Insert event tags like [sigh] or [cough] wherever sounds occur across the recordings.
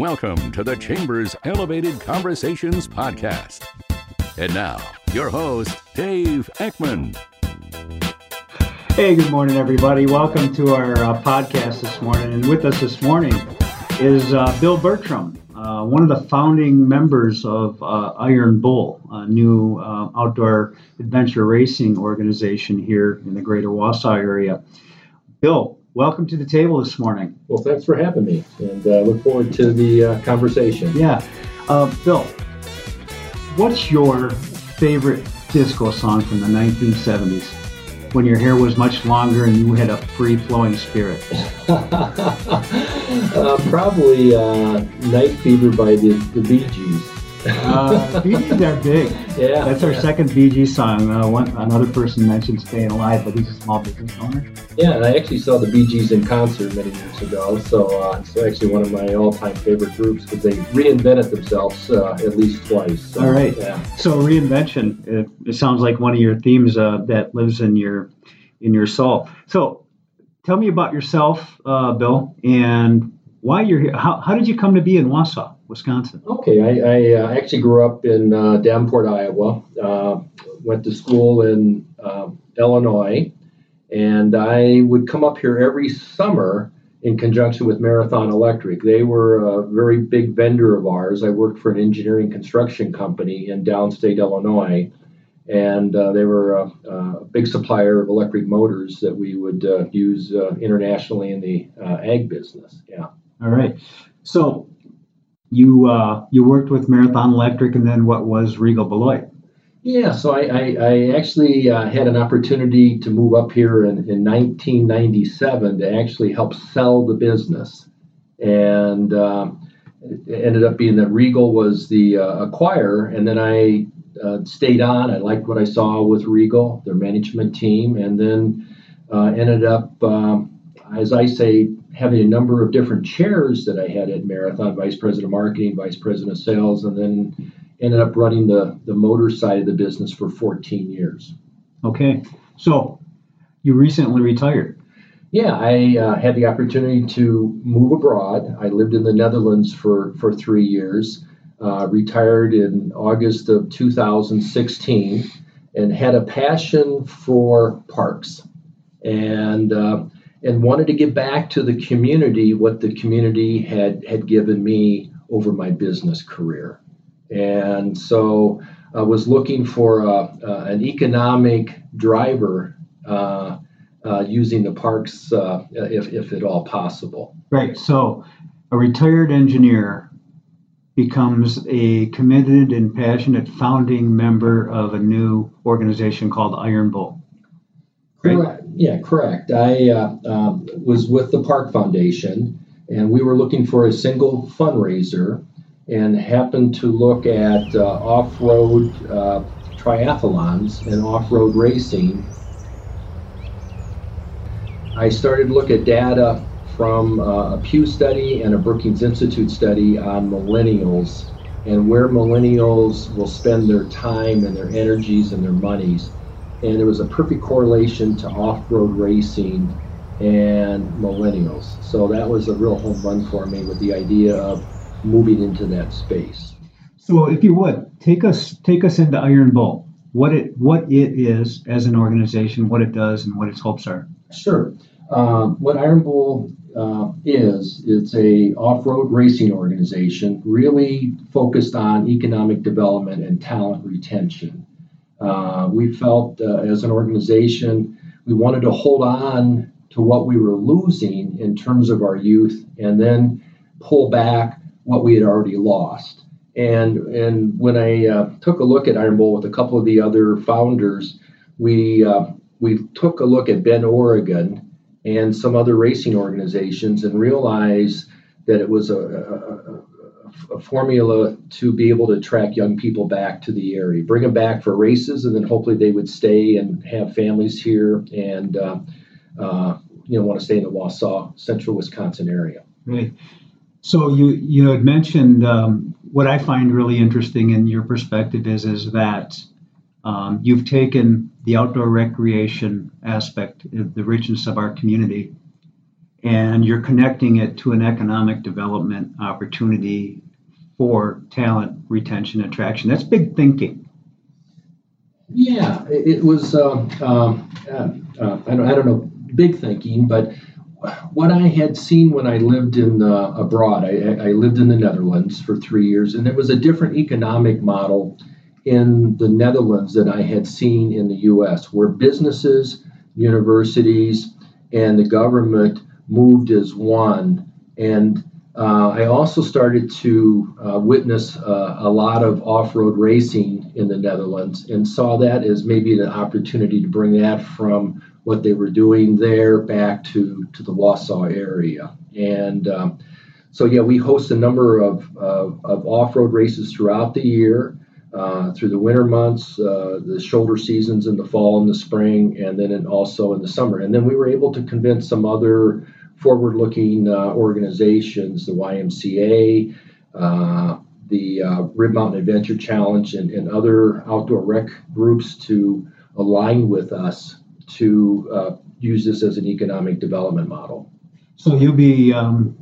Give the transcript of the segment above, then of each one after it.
Welcome to the Chambers Elevated Conversations Podcast. And now, your host, Dave Ekman. Hey, good morning, everybody. Welcome to our uh, podcast this morning. And with us this morning is uh, Bill Bertram, uh, one of the founding members of uh, Iron Bull, a new uh, outdoor adventure racing organization here in the greater Wausau area. Bill, welcome to the table this morning. Well, thanks for having me, and uh, look forward to the uh, conversation. Yeah. Uh, Bill, what's your favorite disco song from the 1970s when your hair was much longer and you had a free flowing spirit? [laughs] uh, probably uh, Night Fever by the, the Bee Gees. Uh, Gees are big. Yeah. That's our yeah. second Gees song. Uh, one, another person mentioned Staying Alive, but he's a small business owner. Yeah, and I actually saw the Gees in concert many years ago, so uh, it's actually one of my all-time favorite groups because they reinvented themselves uh, at least twice. So, All right. Yeah. So reinvention. It, it sounds like one of your themes uh, that lives in your in your soul. So tell me about yourself, uh, Bill, and why you're here. How, how did you come to be in Wausau, Wisconsin? Okay, I, I uh, actually grew up in uh, Davenport, Iowa. Uh, went to school in uh, Illinois, and I would come up here every summer in conjunction with Marathon Electric. They were a very big vendor of ours. I worked for an engineering construction company in downstate Illinois, and uh, they were a, a big supplier of electric motors that we would uh, use uh, internationally in the uh, ag business. Yeah. All right. So you uh, you worked with Marathon Electric, and then what was Regal Beloit? Yeah, so I, I, I actually uh, had an opportunity to move up here in, in 1997 to actually help sell the business. And um, it ended up being that Regal was the uh, acquirer, and then I uh, stayed on. I liked what I saw with Regal, their management team, and then uh, ended up, um, as I say, having a number of different chairs that I had at Marathon vice president of marketing, vice president of sales, and then ended up running the, the motor side of the business for 14 years. Okay. So you recently retired. Yeah, I uh, had the opportunity to move abroad. I lived in the Netherlands for, for three years, uh, retired in August of 2016, and had a passion for parks and, uh, and wanted to give back to the community what the community had, had given me over my business career. And so I was looking for a, uh, an economic driver uh, uh, using the parks, uh, if, if at all possible. Right. So a retired engineer becomes a committed and passionate founding member of a new organization called Iron Bull. Right? Correct. Yeah, correct. I uh, um, was with the Park Foundation, and we were looking for a single fundraiser and happened to look at uh, off road uh, triathlons and off road racing. I started to look at data from uh, a Pew study and a Brookings Institute study on millennials and where millennials will spend their time and their energies and their monies. And there was a perfect correlation to off road racing and millennials. So that was a real home run for me with the idea of moving into that space. So if you would take us take us into Iron Bull, what it what it is as an organization, what it does, and what its hopes are. Sure. Um, what Iron Bull uh, is, it's a off-road racing organization really focused on economic development and talent retention. Uh, we felt uh, as an organization we wanted to hold on to what we were losing in terms of our youth and then pull back what we had already lost. And and when I uh, took a look at Iron Bull with a couple of the other founders, we uh, we took a look at Bend, Oregon, and some other racing organizations, and realized that it was a, a, a, a formula to be able to attract young people back to the area, bring them back for races, and then hopefully they would stay and have families here and uh, uh, you know want to stay in the Wausau, Central Wisconsin area. Right. So you you had mentioned um, what I find really interesting in your perspective is is that um, you've taken the outdoor recreation aspect, the richness of our community, and you're connecting it to an economic development opportunity for talent retention attraction. That's big thinking. Yeah, it, was. Um, um, uh, uh, I don't. I don't know. Big thinking, but what I had seen when I lived in uh, abroad, I, I, lived in the Netherlands for three years, and there was a different economic model in the Netherlands that I had seen in the U.S., where businesses, universities, and the government moved as one. And uh, I also started to uh, witness uh, a lot of off road racing in the Netherlands and saw that as maybe an opportunity to bring that from what they were doing there back to, to the Wausau area. And um, so, yeah, we host a number of, of, of off road races throughout the year. Uh, through the winter months, uh, the shoulder seasons in the fall and the spring, and then in, also in the summer. And then we were able to convince some other forward looking uh, organizations, the YMCA, uh, the uh, Rib Mountain Adventure Challenge, and, and, other outdoor rec groups to align with us to uh, use this as an economic development model. So you'll be um,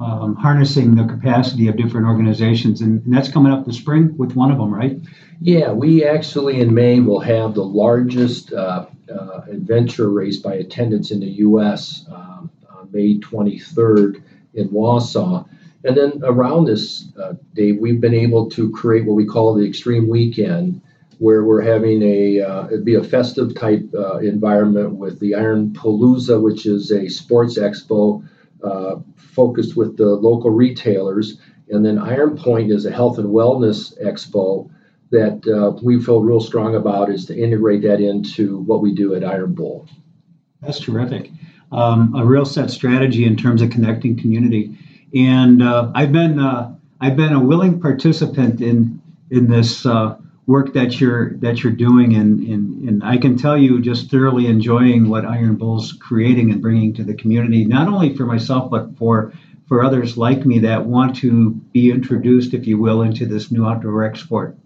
um, harnessing the capacity of different organizations, and, and, that's coming up this spring with one of them, right? Yeah, we actually in May will have the largest uh, uh, adventure race by attendance in the U.S. On May 23rd in Wausau. And then around this, uh, Dave, we've been able to create what we call the Extreme Weekend, where we're having a uh, it'd be a festive type uh, environment with the Iron Palooza, which is a sports expo uh, focused with the local retailers, and then Iron Point is a health and wellness expo that uh, we feel real strong about is to integrate that into what we do at Iron Bull. That's terrific. Um, a real set strategy in terms of connecting community, and uh, I've been uh, I've been a willing participant in in this work that you're that you're doing. And, and and I can tell you just thoroughly enjoying what Iron Bull's creating and bringing to the community not only for myself but for for others like me that want to be introduced if you will into this new outdoor rec sport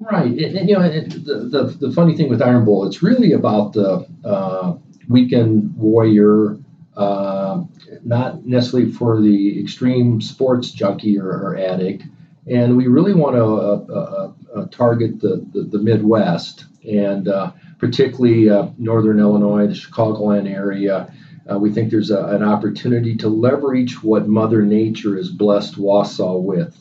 right you know it, the, the, the funny thing with Iron Bull it's really about the uh, weekend warrior uh, not necessarily for the extreme sports junkie or, or addict and we really want to uh, uh, uh, target the, the, the, Midwest and uh, particularly Northern Illinois, the Chicagoland area. We think there's a, an opportunity to leverage what Mother Nature has blessed Wausau with.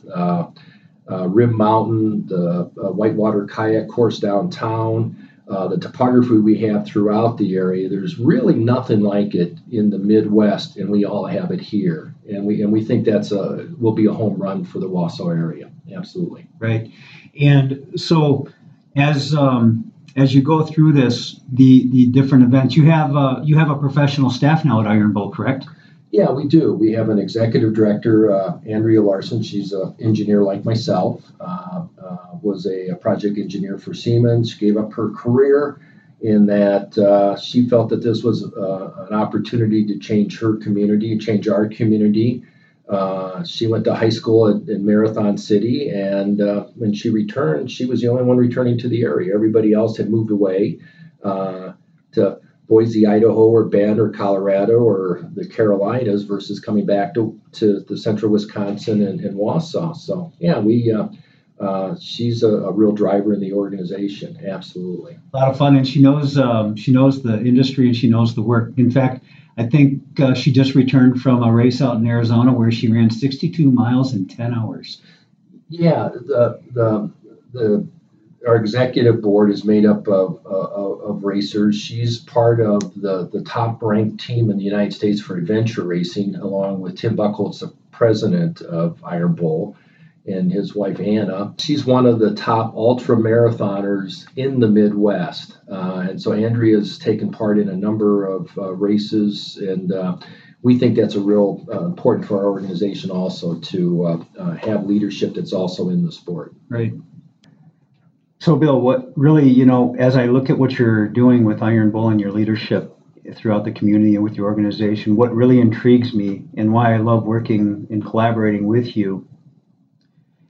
Rib Mountain, the whitewater kayak course downtown, uh, the topography we have throughout the area, there's really nothing like it in the Midwest, and we all have it here. And we and we think that's a will be a home run for the Wausau area. Absolutely. Right. And so as um, as you go through this, the the different events, you have uh, you have a professional staff now at Iron Bull, correct? Yeah, we do. We have an executive director, uh, Andrea Larson. She's an engineer like myself. Uh, uh, was a, a, project engineer for Siemens. Gave up her career in that uh, she felt that this was uh, an opportunity to change her community, change our community. Uh, she went to high school at, in Marathon City, and when she returned, she was the only one returning to the area. Everybody else had moved away to Boise, Idaho, or Bend, or Colorado, or the Carolinas versus coming back to, to the central Wisconsin and, and Wausau. So, yeah, we. Uh, uh, she's a, a, real driver in the organization. Absolutely, a lot of fun, and she knows um, she knows the industry and she knows the work. In fact, I think uh, she just returned from a race out in Arizona where she ran 62 miles in 10 hours. Yeah, the the the our executive board is made up of, uh, of racers. She's part of the, the top ranked team in the United States for adventure racing, along with Tim Buchholz, the president of Iron Bull, and his wife Anna. She's one of the top ultra marathoners in the Midwest. Uh, and so Andrea's taken part in a number of uh, races, and uh, we think that's a real uh, important for our organization also to uh, have leadership that's also in the sport. Right. So, Bill, what really, you know, as I look at what you're doing with Iron Bull and your leadership throughout the community and with your organization, what really intrigues me and why I love working and collaborating with you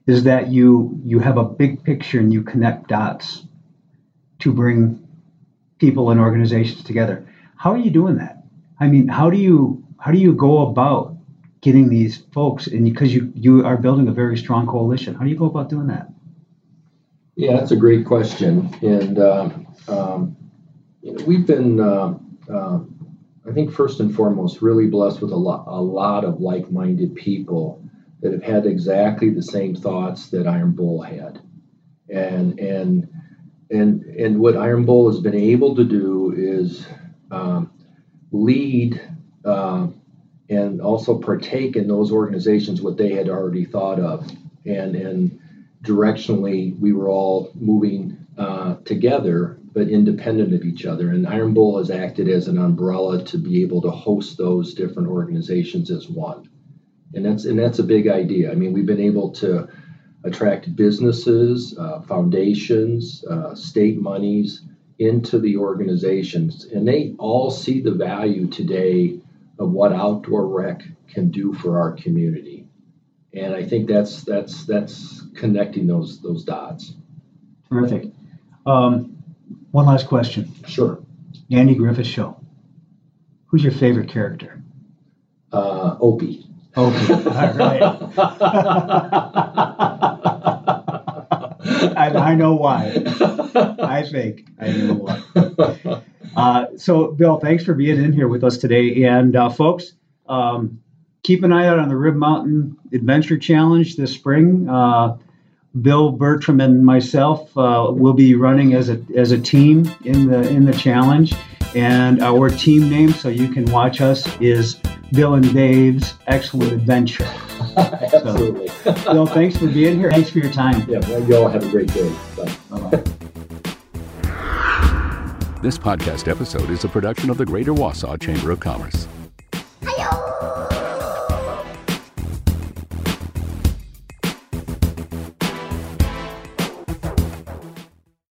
is that you you have a big picture and you connect dots to bring people and organizations together. How are you doing that? I mean, how do you how do you go about getting these folks? And because you you are building a very strong coalition, how do you go about doing that? Yeah, that's a great question, and uh, um, you know, we've been, uh, uh, I think, first and foremost, really blessed with a lot, a lot of like-minded people that have had exactly the same thoughts that Iron Bull had, and and and and what Iron Bull has been able to do is um, lead uh, and also partake in those organizations what they had already thought of, and and directionally we were all moving uh, together but independent of each other. And Iron Bull has acted as an umbrella to be able to host those different organizations as one. And that's and that's a big idea. I mean, we've been able to attract businesses, uh, foundations, uh, state monies into the organizations, and they all see the value today of what outdoor rec can do for our community. And I think that's that's that's connecting those those dots. Terrific. Um, one last question. Sure. Andy Griffith Show. Who's your favorite character? Uh, Opie. Okay. [laughs] All right. [laughs] I, I know why. I think I know why. [laughs] Uh, so, Bill, thanks for being in here with us today. And, uh, folks, um, keep an eye out on the Rib Mountain Adventure Challenge this spring. Uh, Bill Bertram and myself uh, will be running as a as a team in the in the challenge, and our team name, so you can watch us, is Bill and Dave's Excellent Adventure. [laughs] Absolutely. So, Bill, thanks for being here. Thanks for your time. Yeah, well, you all have a great day. Bye. This podcast episode is a production of the Greater Wausau Chamber of Commerce.